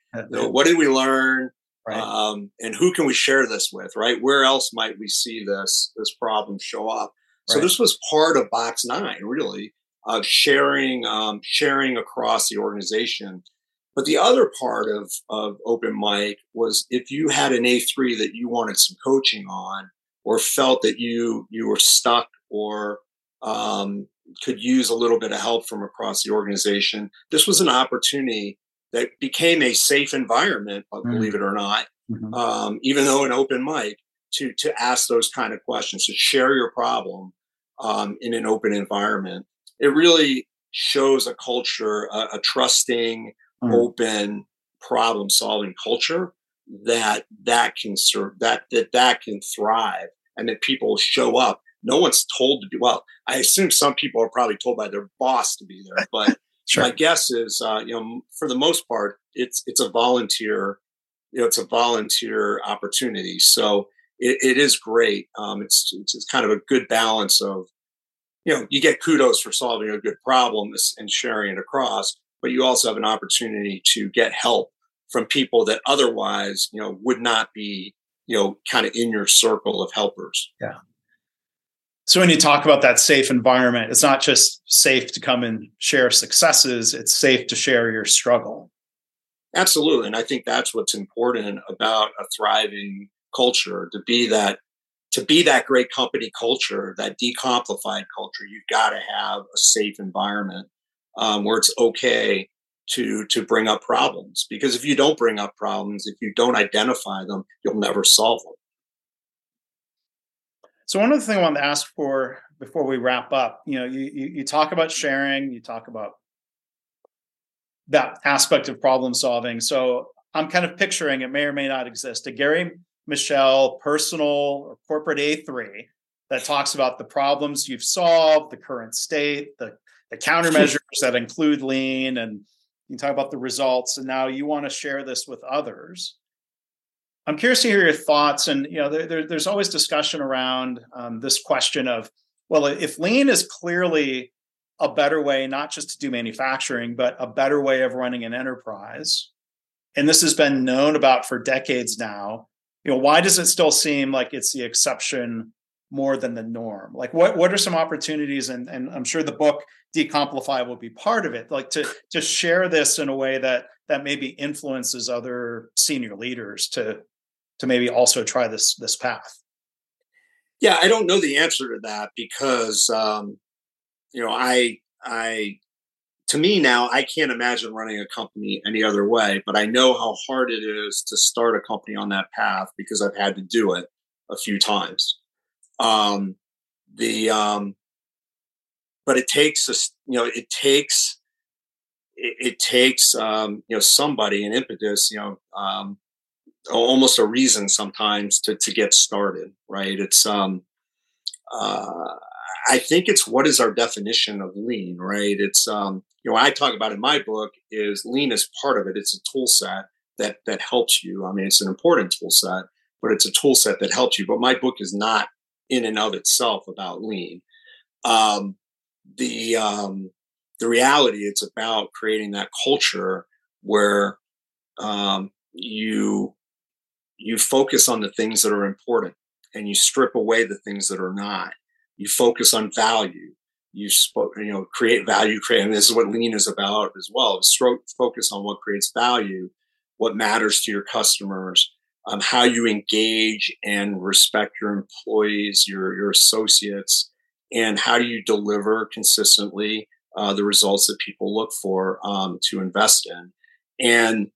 What did we learn? Right. Um, and who can we share this with, right? Where else might we see this this problem show up? Right. So this was part of box nine, really, of sharing um, sharing across the organization but the other part of, of open mic was if you had an A3 that you wanted some coaching on or felt that you you were stuck or um, could use a little bit of help from across the organization, this was an opportunity that became a safe environment, mm-hmm. believe it or not, mm-hmm. um, even though an open mic, to to ask those kind of questions, to share your problem um, in an open environment. It really shows a culture, a, a trusting, mm. open problem solving culture that that can serve that that that can thrive and that people show up no one's told to do well i assume some people are probably told by their boss to be there but sure. my guess is uh, you know for the most part it's it's a volunteer you know it's a volunteer opportunity so it, it is great um, it's, it's it's kind of a good balance of you know you get kudos for solving a good problem and sharing it across but you also have an opportunity to get help from people that otherwise, you know, would not be, you know, kind of in your circle of helpers. Yeah. So when you talk about that safe environment, it's not just safe to come and share successes, it's safe to share your struggle. Absolutely. And I think that's what's important about a thriving culture to be that to be that great company culture, that decomplified culture, you've got to have a safe environment um, where it's okay to to bring up problems. Because if you don't bring up problems if you don't identify them you'll never solve them. So one other thing i wanted to ask for before we wrap up you know you, you, you talk about sharing you talk about that aspect of problem solving. So i'm kind of picturing it may or may not exist. A gary michel personal or corporate a3 that talks about the problems you've solved the current state the the countermeasures that include lean and you talk about the results and now you want to share this with others. I'm curious to hear your thoughts and you know there, there, there's always discussion around um, this question of well if lean is clearly a better way not just to do manufacturing but a better way of running an enterprise and this has been known about for decades now you know why does it still seem like it's the exception more than the norm? Like what what are some opportunities and and i'm sure the book decomplify will be part of it like to to share this in a way that that maybe influences other senior leaders to to maybe also try this this path? Yeah i don't know the answer to that because um you know i i to me now i can't imagine running a company any other way but i know how hard it is to start a company on that path because i've had to do it a few times um, the um, but it takes a, you know it takes it, it takes um, you know somebody an impetus you know um, almost a reason sometimes to to get started right it's um uh, I think it's what is our definition of lean, right? It's um, you know, I talk about in my book is lean is part of it. It's a tool set that that helps you. I mean, it's an important tool set, but it's a tool set that helps you. But my book is not in and of itself about lean. Um, the um, the reality it's about creating that culture where um, you you focus on the things that are important and you strip away the things that are not. You focus on value. You spoke, you know, create value, create, and this is what lean is about as well. Stroke, focus on what creates value, what matters to your customers, um, how you engage and respect your employees, your your associates, and how do you deliver consistently uh, the results that people look for um, to invest in. And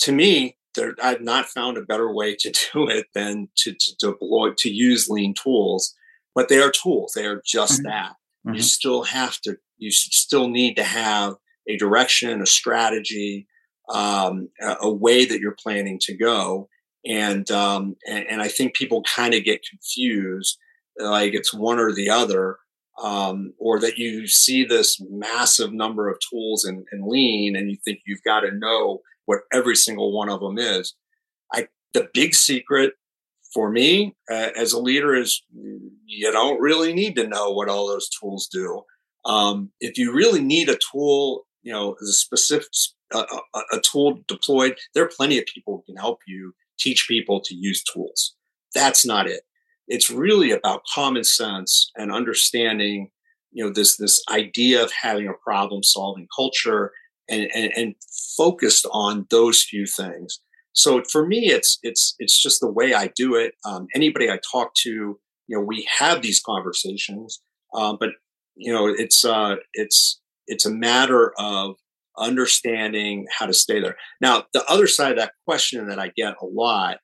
to me, there, I've not found a better way to do it than to, to deploy to use lean tools. But they are tools; they are just mm-hmm. that. Mm-hmm. You still have to. You still need to have a direction, a strategy, um, a, a, way that you're planning to go. And um, and, and I think people kind of get confused, like it's one or the other um, or that you see this massive number of tools in, in lean and you think you've got to know what every single one of them is. I, the big secret for me uh, as a leader is you don't really need to know what all those tools do. Um, if you really need a tool, you know, a specific, a, a tool deployed, there are plenty of people who can help you teach people to use tools. That's not it it's really about common sense and understanding you know this this idea of having a problem solving culture and, and, and focused on those few things so for me it's it's it's just the way i do it. Um, anybody i talk to you know we have these conversations um, but you know it's uh it's it's a matter of understanding how to stay there. Now the other side of that question that i get a lot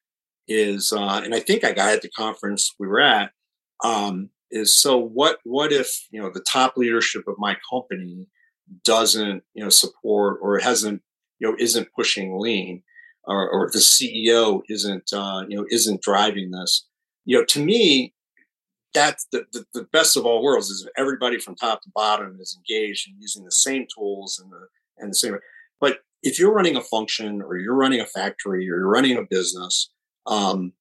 is, uh, and I think I got at the conference we were at, um, is so what, what if, you know, the top leadership of my company doesn't, you know, support or hasn't, you know, isn't pushing lean or, or the CEO isn't, uh, you know, isn't driving this, you know, to me, that's the, the, the, best of all worlds is everybody from top to bottom is engaged and using the same tools and the, and the same, but if you're running a function or you're running a factory or you're running a business, um,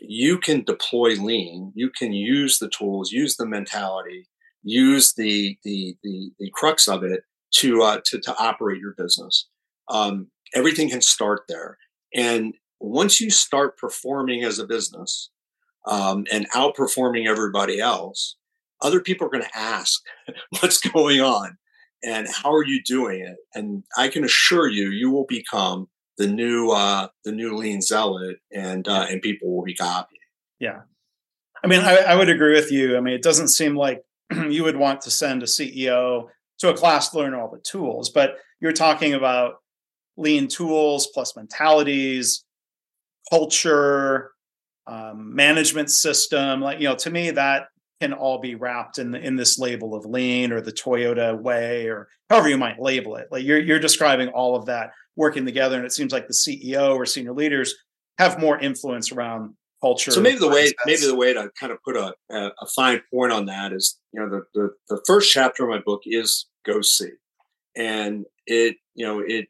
you can deploy lean. You can use the tools use the mentality use the the the, the crux of it to uh, to to operate your business. Um, everything can start there and once you start performing as a business um, and outperforming everybody else other people are going to ask what's going on and how are you doing it and i can assure you you will become the new uh, the new lean zealot, and uh, and people will be copying. Yeah, I mean, I, I would agree with you. I mean, it doesn't seem like you would want to send a CEO to a class to learn all the tools, but you're talking about lean tools plus mentalities, culture, um, management system. Like you know, to me, that can all be wrapped in the, in this label of lean or the Toyota way or however you might label it. Like you're you're describing all of that working together. And it seems like the CEO or senior leaders have more influence around culture. So maybe the way maybe the way to kind of put a, a fine point on that is, you know, the, the, the first chapter of my book is Go See. And it, you know, it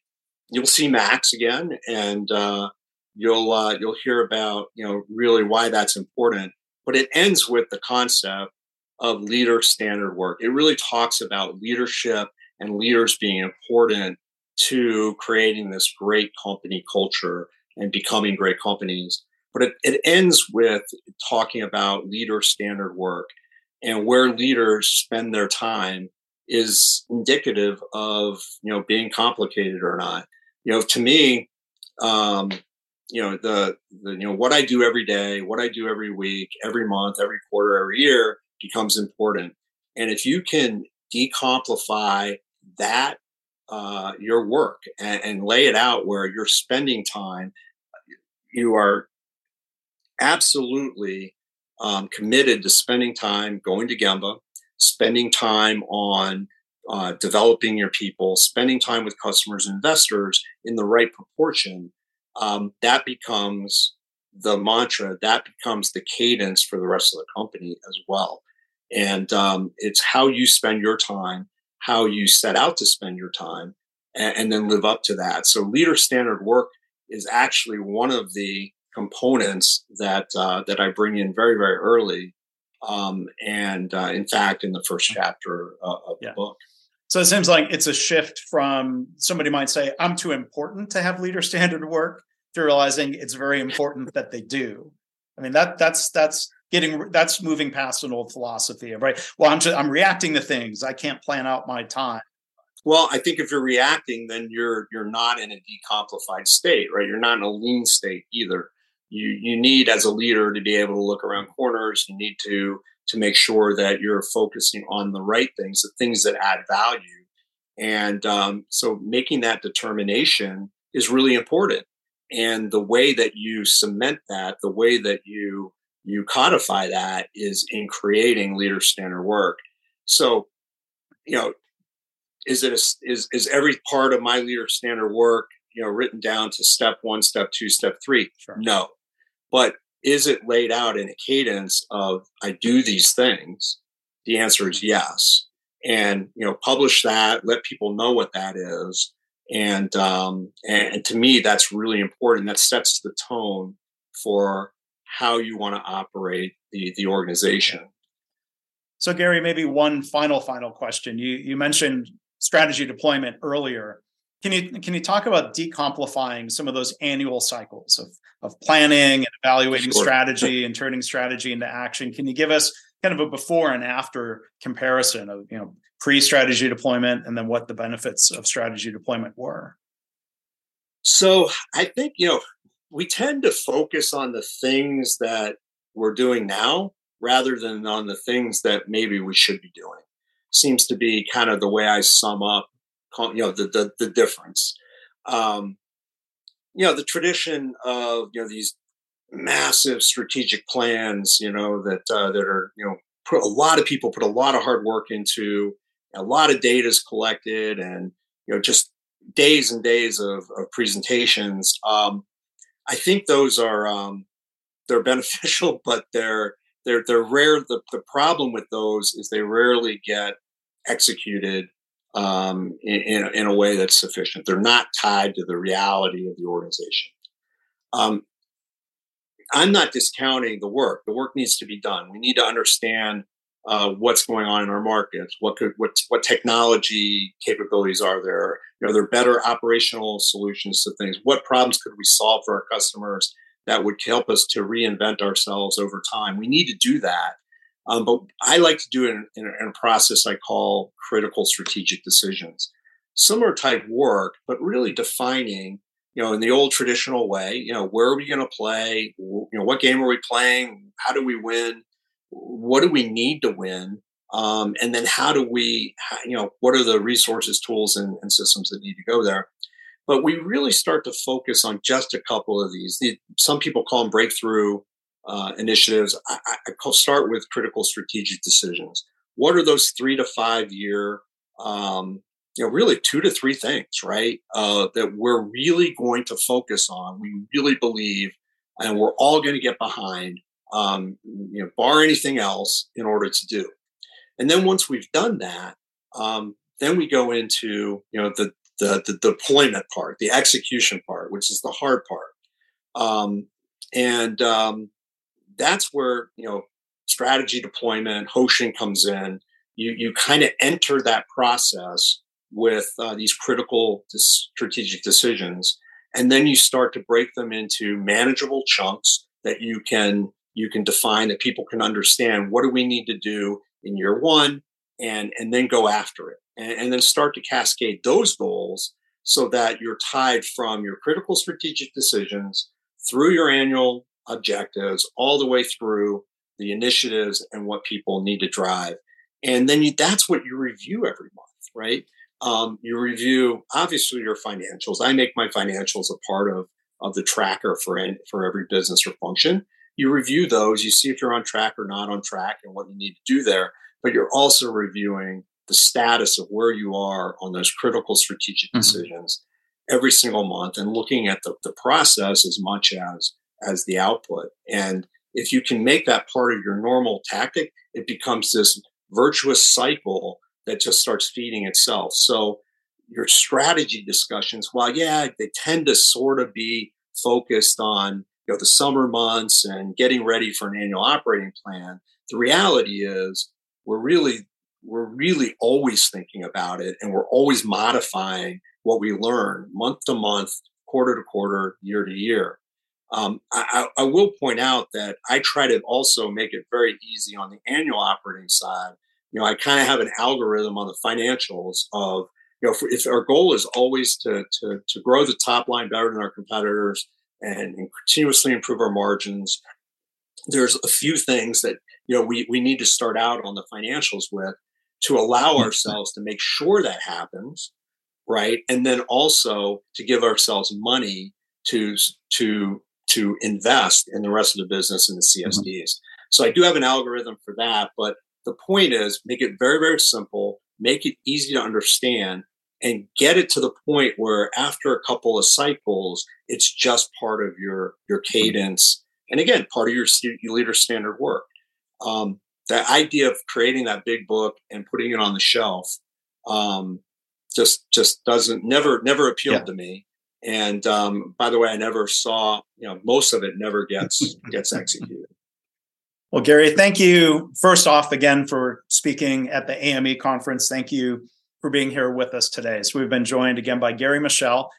you'll see Max again and uh, you'll uh, you'll hear about, you know, really why that's important. But it ends with the concept of leader standard work. It really talks about leadership and leaders being important to creating this great company culture and becoming great companies. But it, it ends with talking about leader standard work and where leaders spend their time is indicative of you know being complicated or not. You know, to me, um, you know the, the you know what I do every day, what I do every week, every month, every quarter, every year becomes important. And if you can decomplify that uh, your work and, and lay it out where you're spending time. You are absolutely um, committed to spending time going to Gemba, spending time on uh, developing your people, spending time with customers and investors in the right proportion, um, that becomes the mantra, that becomes the cadence for the rest of the company as well. And um, it's how you spend your time how you set out to spend your time and, and then live up to that. So leader standard work is actually one of the components that uh, that I bring in very very early, um, and uh, in fact, in the first chapter uh, of yeah. the book. So it seems like it's a shift from somebody might say, "I'm too important to have leader standard work," to realizing it's very important that they do. I mean that that's that's getting that's moving past an old philosophy of right. Well, I'm just, I'm reacting to things. I can't plan out my time. Well, I think if you're reacting, then you're you're not in a decomplified state, right? You're not in a lean state either. You you need as a leader to be able to look around corners. You need to to make sure that you're focusing on the right things, the things that add value. And um, so making that determination is really important. And the way that you cement that, the way that you you codify that is in creating leader standard work. So, you know, is it a, is is every part of my leader standard work you know written down to step one step two step three sure. no but is it laid out in a cadence of i do these things? The answer is yes. And you know publish that let people know what that is. And um and to me that's really important. That sets the tone for how you want to operate the the organization. So Gary, maybe one final final question. You you mentioned strategy deployment earlier. Can you can you talk about decomplifying some of those annual cycles of of planning and evaluating sure. strategy and turning strategy into action? Can you give us kind of a before and after comparison of you know pre-strategy deployment and then what the benefits of strategy deployment were? So I think you know we tend to focus on the things that we're doing now rather than on the things that maybe we should be doing seems to be kind of the way I sum up, you know, the the, the difference. Um, you know, the tradition of you know these massive strategic plans, you know, that uh, that are you know put a lot of people put a lot of hard work into, a lot of data is collected, and you know just days and days of, of presentations. Um, I think those are um, they're beneficial, but they're they're they're rare. The, the problem with those is they rarely get executed um, in, in, a way that's sufficient. They're not tied to the reality of the organization. Um, I'm not discounting the work. The work needs to be done. We need to understand uh, what's going on in our markets. What could what what technology capabilities are there? Are there better operational solutions to things. What problems could we solve for our customers that would help us to reinvent ourselves over time? We need to do that um, but I like to do it in, in, a process I call critical strategic decisions. Similar type work, but really defining, you know, in the old traditional way, you know, where are we going to play? You know, what game are we playing? How do we win? What do we need to win? Um, and then how do we, you know, what are the resources, tools, and, and systems that need to go there? But we really start to focus on just a couple of these. The, some people call them breakthrough uh, initiatives, I, I start with critical strategic decisions. What are those three to five year, um, you know, really two to three things, right? Uh, that we're really going to focus on. We really believe, and we're all going to get behind, um, you know, bar anything else in order to do. And then once we've done that, um, then we go into, you know, the, the, the deployment part, the execution part, which is the hard part. Um, and um, that's where you know strategy deployment, Hoshin comes in. You you kind of enter that process with uh, these critical strategic decisions, and then you start to break them into manageable chunks that you can you can define that people can understand. What do we need to do in year one, and and then go after it, and, and then start to cascade those goals so that you're tied from your critical strategic decisions through your annual objectives all the way through the initiatives and what people need to drive. And then you, that's what you review every month, right? Um, you review obviously your financials. I make my financials a part of of the tracker for any, for every business or function. You review those. You see if you're on track or not on track, and what you need to do there. But you're also reviewing the status of where you are on those critical strategic mm-hmm. decisions every single month, and looking at the, the process as much as as the output. And if you can make that part of your normal tactic, it becomes this virtuous cycle that just starts feeding itself. So your strategy discussions, while yeah, they tend to sort of be focused on you know the summer months and getting ready for an annual operating plan. The reality is we're really we're really always thinking about it and we're always modifying what we learn month to month, quarter to quarter, year to year. Um, I, I, will point out that I try to also make it very easy on the annual operating side. You know, I kind of have an algorithm on the financials of, you know, if, if our goal is always to, to, to grow the top line better than our competitors and, and continuously improve our margins, there's a few things that, you know, we, we need to start out on the financials with to allow mm-hmm. ourselves to make sure that happens right and then also to give ourselves money to to to invest in the rest of the business and the csds mm-hmm. so i do have an algorithm for that but the point is make it very very simple make it easy to understand and get it to the point where after a couple of cycles it's just part of your your cadence and again part of your, your leader standard work um, the idea of creating that big book and putting it on the shelf um, just just doesn't never never appealed yeah. to me. And um, by the way, I never saw you know most of it never gets gets executed. Well, Gary, thank you first off again for speaking at the AME conference. Thank you for being here with us today. So we've been joined again by Gary Michel.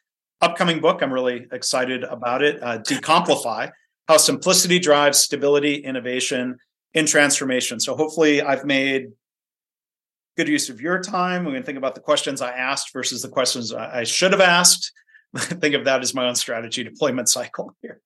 Upcoming book, I'm really excited about it. Uh, Decomplify: How Simplicity Drives Stability, Innovation, in Transformation. So hopefully, I've made good use of your time. We're going to think about the questions I asked versus the questions I should have asked. think of that as my own strategy deployment cycle here.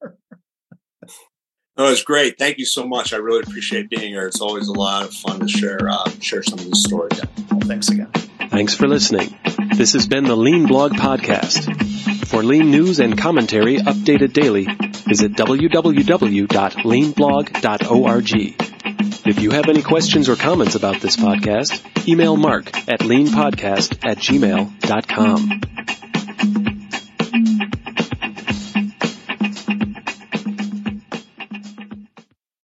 No, it's great. Thank you so much. I really appreciate being here. It's always a lot of fun to share uh, share some of these stories. Yeah. Well, thanks again. Thanks for listening. This has been the Lean Blog Podcast. For lean news and commentary updated daily, visit www.leanblog.org. If you have any questions or comments about this podcast, email mark at leanpodcast at gmail.com.